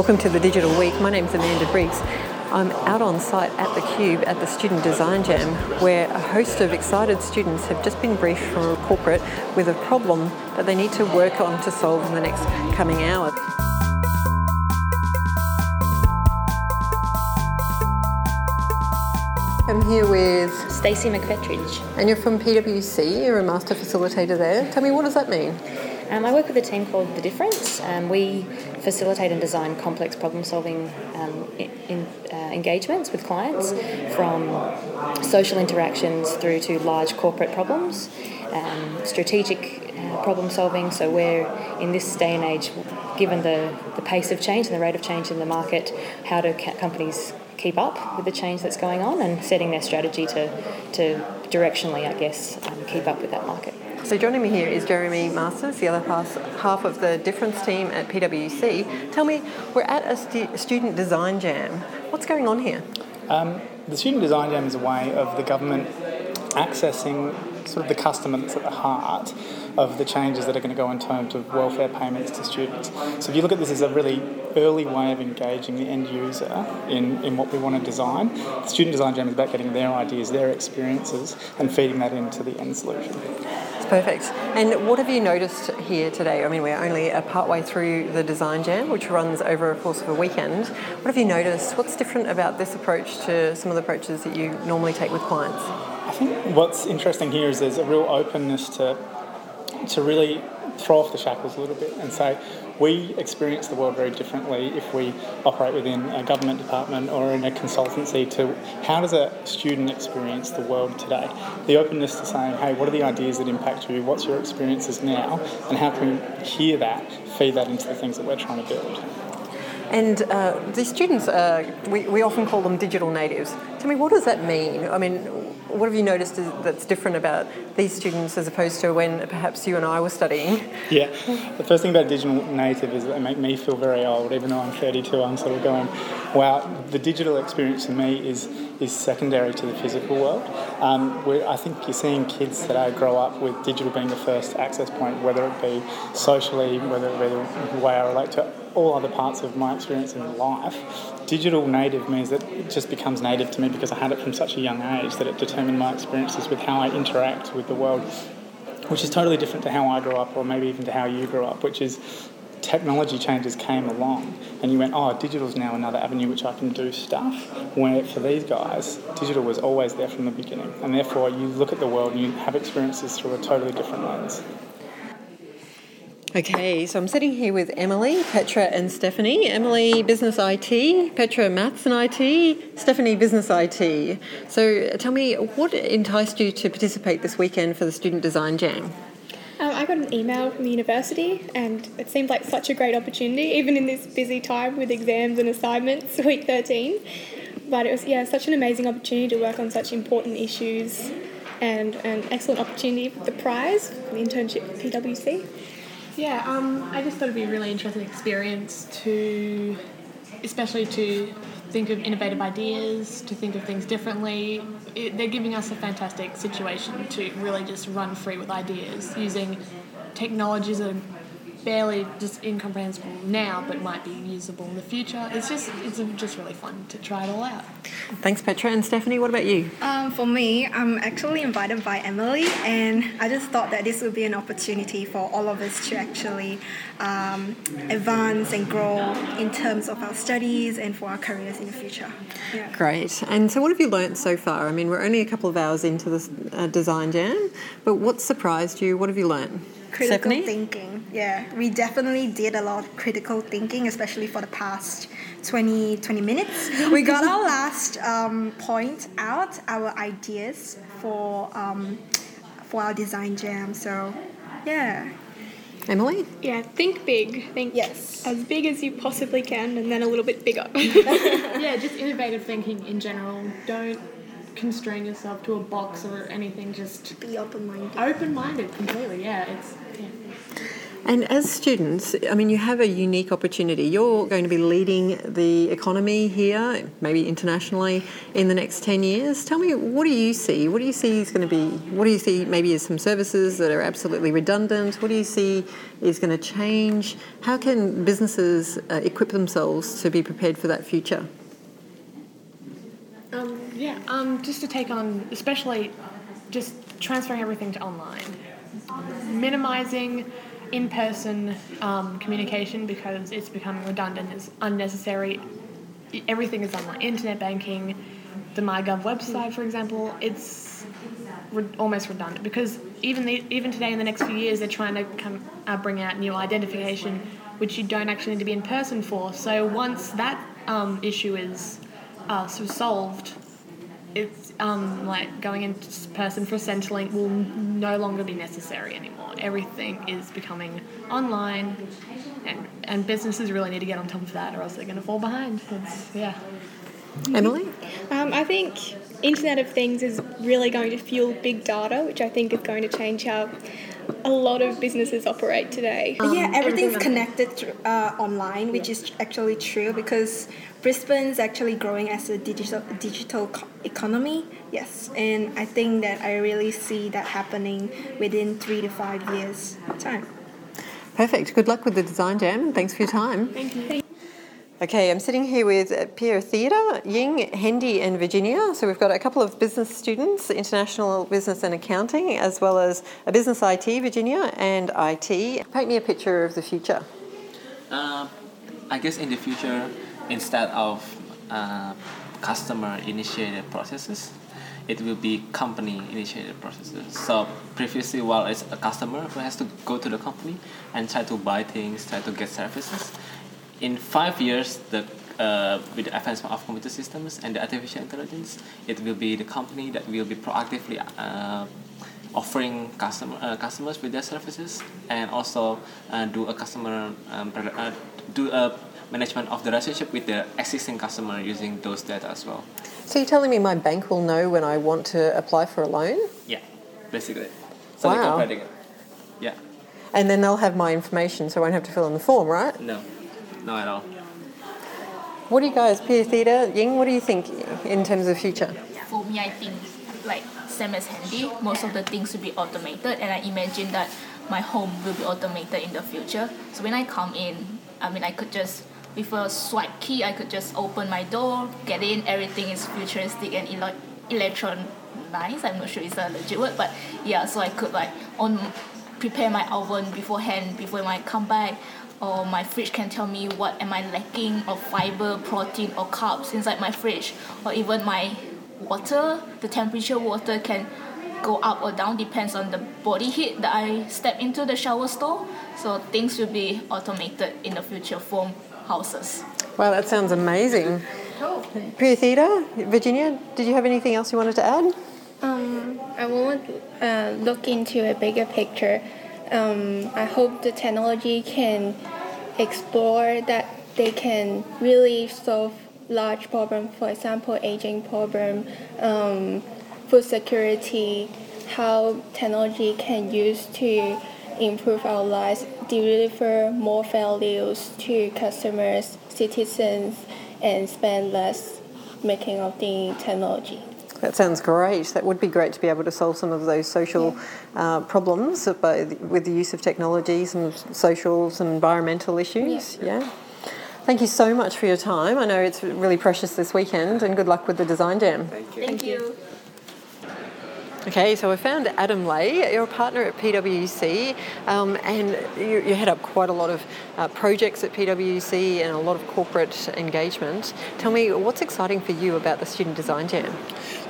Welcome to the Digital Week. My name's Amanda Briggs. I'm out on site at the Cube at the Student Design Jam, where a host of excited students have just been briefed from a corporate with a problem that they need to work on to solve in the next coming hours. I'm here with Stacey McFetridge. And you're from PwC, you're a master facilitator there. Tell me, what does that mean? Um, I work with a team called The Difference. Um, we facilitate and design complex problem solving um, in, uh, engagements with clients from social interactions through to large corporate problems, um, strategic uh, problem solving. So, we're in this day and age, given the, the pace of change and the rate of change in the market, how do companies keep up with the change that's going on and setting their strategy to, to directionally, I guess, um, keep up with that market. So joining me here is Jeremy Masters, the other half, of the difference team at PwC. Tell me, we're at a stu- student design jam. What's going on here? Um, the student design jam is a way of the government accessing sort of the customer that's at the heart of the changes that are going to go in terms of welfare payments to students. So if you look at this as a really early way of engaging the end user in, in what we want to design, the Student Design Jam is about getting their ideas, their experiences, and feeding that into the end solution. It's perfect. And what have you noticed here today? I mean, we're only a part way through the Design Jam, which runs over a course of a weekend. What have you noticed? What's different about this approach to some of the approaches that you normally take with clients? I think what's interesting here is there's a real openness to to really throw off the shackles a little bit and say we experience the world very differently if we operate within a government department or in a consultancy to how does a student experience the world today? The openness to saying hey what are the ideas that impact you? What's your experiences now? And how can we hear that feed that into the things that we're trying to build and uh, the students, we, we often call them digital natives. Tell me, what does that mean? I mean, what have you noticed that's different about these students as opposed to when perhaps you and I were studying? Yeah, the first thing about digital native is they make me feel very old. Even though I'm 32, I'm sort of going, wow, the digital experience for me is is secondary to the physical world. Um, I think you're seeing kids today grow up with digital being the first access point, whether it be socially, whether it be the way I relate to all other parts of my experience in life. Digital native means that it just becomes native to me because I had it from such a young age that it determined my experiences with how I interact with the world, which is totally different to how I grew up, or maybe even to how you grew up, which is technology changes came along and you went, oh, digital's now another avenue which I can do stuff. Where for these guys, digital was always there from the beginning. And therefore, you look at the world and you have experiences through a totally different lens. Okay, so I'm sitting here with Emily, Petra, and Stephanie. Emily, business IT, Petra, maths and IT, Stephanie, business IT. So tell me, what enticed you to participate this weekend for the Student Design Jam? Um, I got an email from the university, and it seemed like such a great opportunity, even in this busy time with exams and assignments, week 13. But it was, yeah, such an amazing opportunity to work on such important issues and an excellent opportunity with the prize, the internship at PwC. Yeah, um, I just thought it'd be a really interesting experience to, especially to think of innovative ideas, to think of things differently. It, they're giving us a fantastic situation to really just run free with ideas using technologies that are barely just incomprehensible now, but might be usable in the future. It's just it's just really fun to try it all out. Thanks, Petra and Stephanie. What about you? Um, for me, I'm actually invited by Emily, and I just thought that this would be an opportunity for all of us to actually um, advance and grow in terms of our studies and for our careers in the future. Yeah. Great. And so, what have you learnt so far? I mean, we're only a couple of hours into this uh, design jam, but what surprised you? What have you learnt? Critical Stephanie? thinking. Yeah, we definitely did a lot of critical thinking, especially for the past 20, 20 minutes. we got our last um, point out, our ideas for um, for our design jam. So, yeah. Emily? Yeah, think big. Think yes. as big as you possibly can, and then a little bit bigger. yeah, just innovative thinking in general. Don't constrain yourself to a box or anything. Just be open minded. Open minded, completely. Yeah, it's yeah. And as students, I mean, you have a unique opportunity. You're going to be leading the economy here, maybe internationally, in the next 10 years. Tell me, what do you see? What do you see is going to be, what do you see maybe as some services that are absolutely redundant? What do you see is going to change? How can businesses uh, equip themselves to be prepared for that future? Yeah, um, just to take on, especially just transferring everything to online, minimizing in-person um, communication because it's becoming redundant, it's unnecessary. Everything is online. Internet banking, the MyGov website, for example, it's re- almost redundant because even the, even today in the next few years they're trying to come uh, bring out new identification, which you don't actually need to be in person for. So once that um, issue is uh, sort of solved, it's um, like going in person for Centrelink will no longer be necessary anymore. Everything is becoming online, and and businesses really need to get on top of that, or else they're going to fall behind. It's, yeah. Emily? Um, I think Internet of Things is really going to fuel big data, which I think is going to change how a lot of businesses operate today. yeah, everything's connected uh, online, which is actually true because Brisbane's actually growing as a digital digital co- economy. Yes, and I think that I really see that happening within three to five years time. Perfect. Good luck with the design jam. Thanks for your time. Thank you. Okay, I'm sitting here with Pierre Theatre, Ying, Hendy, and Virginia. So we've got a couple of business students, international business and accounting, as well as a business IT, Virginia, and IT. Paint me a picture of the future. Uh, I guess in the future, instead of uh, customer initiated processes, it will be company initiated processes. So previously, while it's a customer who has to go to the company and try to buy things, try to get services, in five years, the uh, with the advancement of computer systems and the artificial intelligence, it will be the company that will be proactively uh, offering customer uh, customers with their services and also uh, do a customer um, uh, do a management of the relationship with the existing customer using those data as well. So you're telling me my bank will know when I want to apply for a loan? Yeah, basically. So they Wow. can predict it. Yeah. And then they'll have my information, so I won't have to fill in the form, right? No. No at all. What do you guys, Pierre Theatre, Ying, what do you think in terms of future? For me, I think like same as Handy, most of the things will be automated, and I imagine that my home will be automated in the future. So when I come in, I mean, I could just with a swipe key, I could just open my door, get in. Everything is futuristic and ele- electronized. I'm not sure it's a legit word, but yeah. So I could like on prepare my oven beforehand before I come back or my fridge can tell me what am I lacking of fiber, protein or carbs inside my fridge or even my water, the temperature water can go up or down depends on the body heat that I step into the shower stall. So things will be automated in the future for houses. Wow, that sounds amazing. Pierre Theatre, Virginia, did you have anything else you wanted to add? Um, I want to uh, look into a bigger picture. Um, I hope the technology can explore that they can really solve large problems, for example, aging problem, um, food security, how technology can use to improve our lives, deliver more values to customers, citizens, and spend less making of the technology. That sounds great. That would be great to be able to solve some of those social uh, problems by, with the use of technology, some social, some environmental issues. Yeah. Thank you so much for your time. I know it's really precious this weekend, and good luck with the design jam. Thank you. Thank you. Okay, so I found Adam Lay. You're a partner at PwC, um, and you, you head up quite a lot of uh, projects at PwC and a lot of corporate engagement. Tell me, what's exciting for you about the Student Design Jam?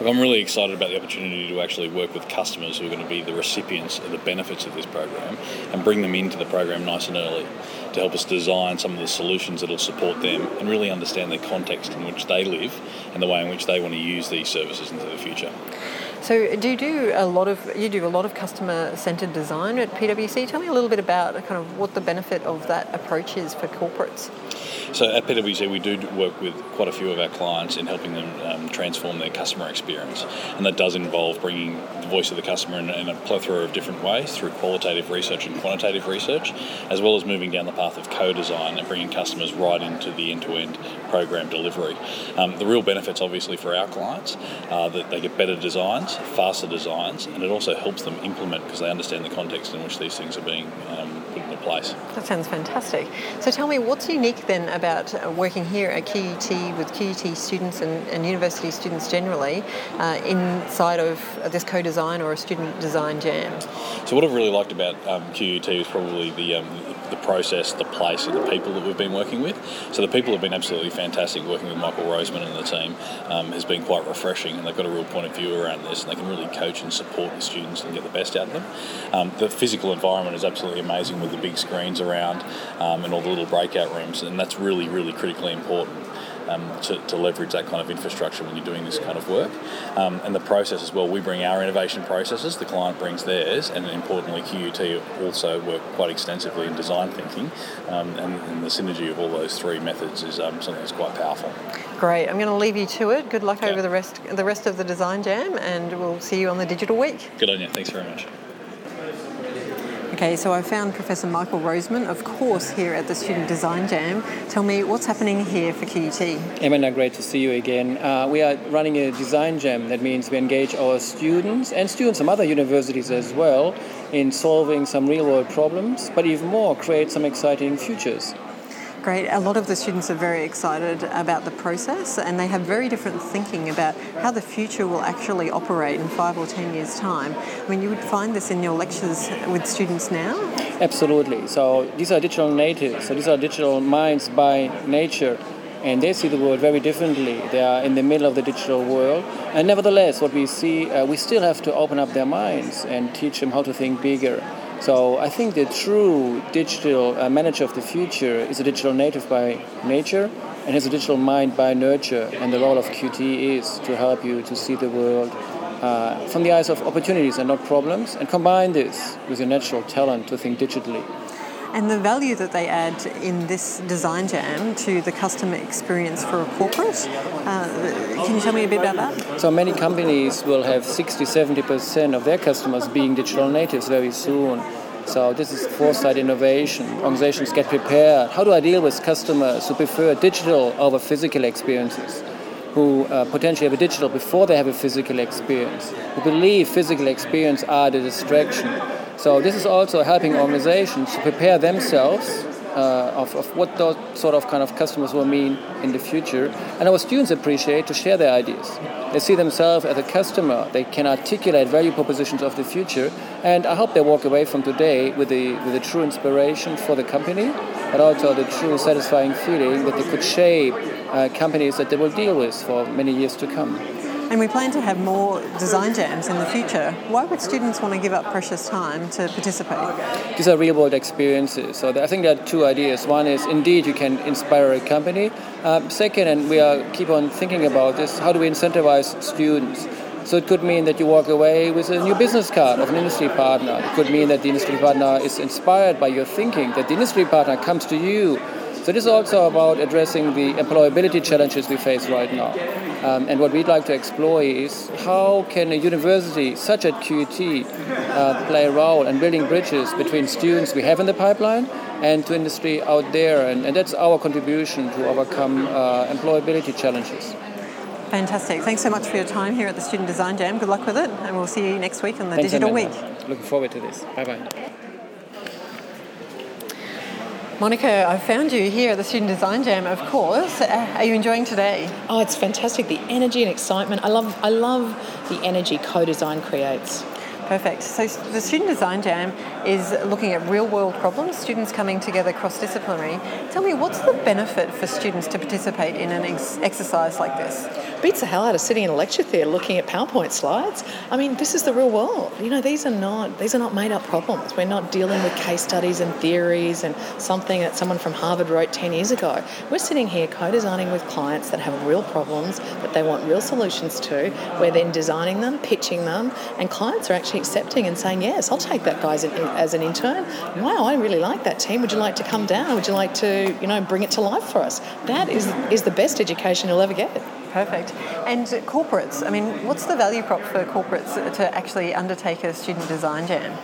Look, I'm really excited about the opportunity to actually work with customers who are going to be the recipients of the benefits of this program and bring them into the program nice and early to help us design some of the solutions that will support them and really understand the context in which they live and the way in which they want to use these services into the future. So, do you do a lot of you do a lot of customer centered design at PwC? Tell me a little bit about kind of what the benefit of that approach is for corporates. So at PwC, we do work with quite a few of our clients in helping them um, transform their customer experience, and that does involve bringing the voice of the customer in, in, a plethora of different ways through qualitative research and quantitative research, as well as moving down the path of co-design and bringing customers right into the end-to-end program delivery. Um, the real benefits, obviously, for our clients are that they get better designs, faster designs, and it also helps them implement because they understand the context in which these things are being um, place. That sounds fantastic. So tell me, what's unique then about uh, working here at QUT with QUT students and, and university students generally uh, inside of this co-design or a student design jam? So what I've really liked about um, QUT is probably the, um, the process, the place, and the people that we've been working with. So the people have been absolutely fantastic. Working with Michael Rosemann and the team um, has been quite refreshing, and they've got a real point of view around this, and they can really coach and support the students and get the best out of them. Um, the physical environment is absolutely amazing with the big screens around um, and all the little breakout rooms, and that's really, really critically important um, to, to, leverage that kind of infrastructure when you're doing this kind of work. Um, and the process as well, we bring our innovation processes, the client brings theirs, and importantly, QUT also work quite extensively in design thinking, um, and, and, the synergy of all those three methods is um, something that's quite powerful. Great. I'm going to leave you to it. Good luck okay. over the rest the rest of the design jam, and we'll see you on the digital week. Good on you. Thanks very much. Okay, so I found Professor Michael Rosemann, of course, here at the Student Design Jam. Tell me what's happening here for QUT. Emma, great to see you again. Uh, we are running a design jam. That means we engage our students and students from other universities as well in solving some real world problems, but even more, create some exciting futures. Great. A lot of the students are very excited about the process and they have very different thinking about how the future will actually operate in five or ten years' time. I mean, you would find this in your lectures with students now? Absolutely. So these are digital natives, so these are digital minds by nature. And they see the world very differently. They are in the middle of the digital world. And nevertheless, what we see, uh, we still have to open up their minds and teach them how to think bigger so I think the true digital uh, manager of the future is a digital native by nature and has a digital mind by nurture. And the role of QT is to help you to see the world uh, from the eyes of opportunities and not problems, and combine this with your natural talent to think digitally and the value that they add in this design jam to the customer experience for a corporate. Uh, can you tell me a bit about that? So many companies will have 60 70% of their customers being digital natives very soon. So this is foresight innovation. Organizations get prepared. How do I deal with customers who prefer digital over physical experiences? Who uh, potentially have a digital before they have a physical experience? Who believe physical experience are the distraction? So this is also helping organizations to prepare themselves uh, of, of what those sort of kind of customers will mean in the future. And our students appreciate to share their ideas. They see themselves as a customer. They can articulate value propositions of the future. And I hope they walk away from today with the with a true inspiration for the company, but also the true satisfying feeling that they could shape uh, companies that they will deal with for many years to come and we plan to have more design jams in the future. Why would students want to give up precious time to participate? These are real world experiences. So I think there are two ideas. One is indeed you can inspire a company. Uh, second, and we are keep on thinking about this, how do we incentivize students? So it could mean that you walk away with a new business card of an industry partner. It could mean that the industry partner is inspired by your thinking, that the industry partner comes to you. So this is also about addressing the employability challenges we face right now. Um, and what we'd like to explore is how can a university such as QUT uh, play a role in building bridges between students we have in the pipeline and to industry out there. And, and that's our contribution to overcome uh, employability challenges. Fantastic. Thanks so much for your time here at the Student Design Jam. Good luck with it, and we'll see you next week on the Thanks, Digital Amanda. Week. Looking forward to this. Bye bye. Monica, I found you here at the Student Design Jam, of course. Uh, are you enjoying today? Oh, it's fantastic. The energy and excitement. I love I love the energy co-design creates. Perfect. So the Student Design Jam is looking at real world problems, students coming together cross disciplinary. Tell me, what's the benefit for students to participate in an ex- exercise like this? Beats the hell out of sitting in a lecture theatre looking at PowerPoint slides. I mean, this is the real world. You know, these are not these are not made up problems. We're not dealing with case studies and theories and something that someone from Harvard wrote 10 years ago. We're sitting here co-designing with clients that have real problems that they want real solutions to. We're then designing them, pitching them, and clients are actually accepting and saying, yes, I'll take that guy as an, as an intern. Wow, I really like that team. Would you like to come down? Would you like to, you know, bring it to life for us? That is, is the best education you'll ever get. Perfect. And corporates, I mean, what's the value prop for corporates to actually undertake a student design jam?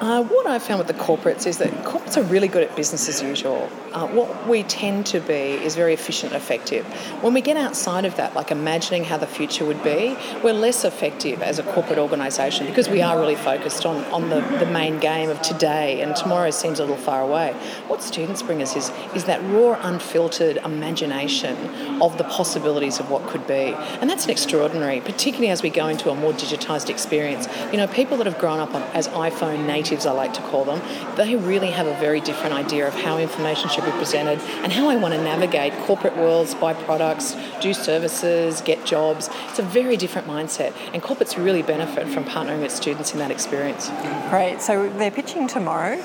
Uh, what I've found with the corporates is that corporates are really good at business as usual. Uh, what we tend to be is very efficient and effective. When we get outside of that, like imagining how the future would be, we're less effective as a corporate organisation because we are really focused on, on the, the main game of today and tomorrow seems a little far away. What students bring us is, is that raw, unfiltered imagination of the possibilities of what could be. And that's an extraordinary, particularly as we go into a more digitised experience. You know, people that have grown up on, as iPhone I like to call them, they really have a very different idea of how information should be presented and how I want to navigate corporate worlds, buy products, do services, get jobs. It's a very different mindset, and corporates really benefit from partnering with students in that experience. Great. So they're pitching tomorrow.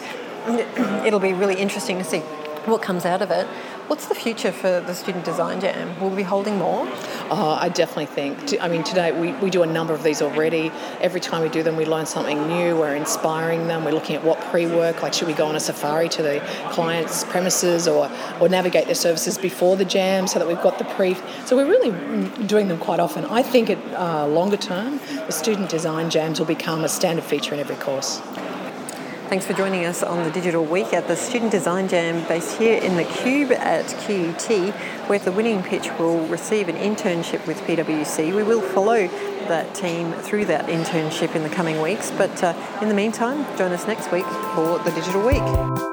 It'll be really interesting to see what comes out of it. What's the future for the Student Design Jam? Will we be holding more? Oh, I definitely think. I mean, today we, we do a number of these already. Every time we do them, we learn something new. We're inspiring them. We're looking at what pre work, like should we go on a safari to the client's premises or, or navigate their services before the jam so that we've got the pre. So we're really doing them quite often. I think at uh, longer term, the Student Design Jams will become a standard feature in every course. Thanks for joining us on the Digital Week at the Student Design Jam based here in the Cube at QUT, where the winning pitch will receive an internship with PwC. We will follow that team through that internship in the coming weeks, but uh, in the meantime, join us next week for the Digital Week.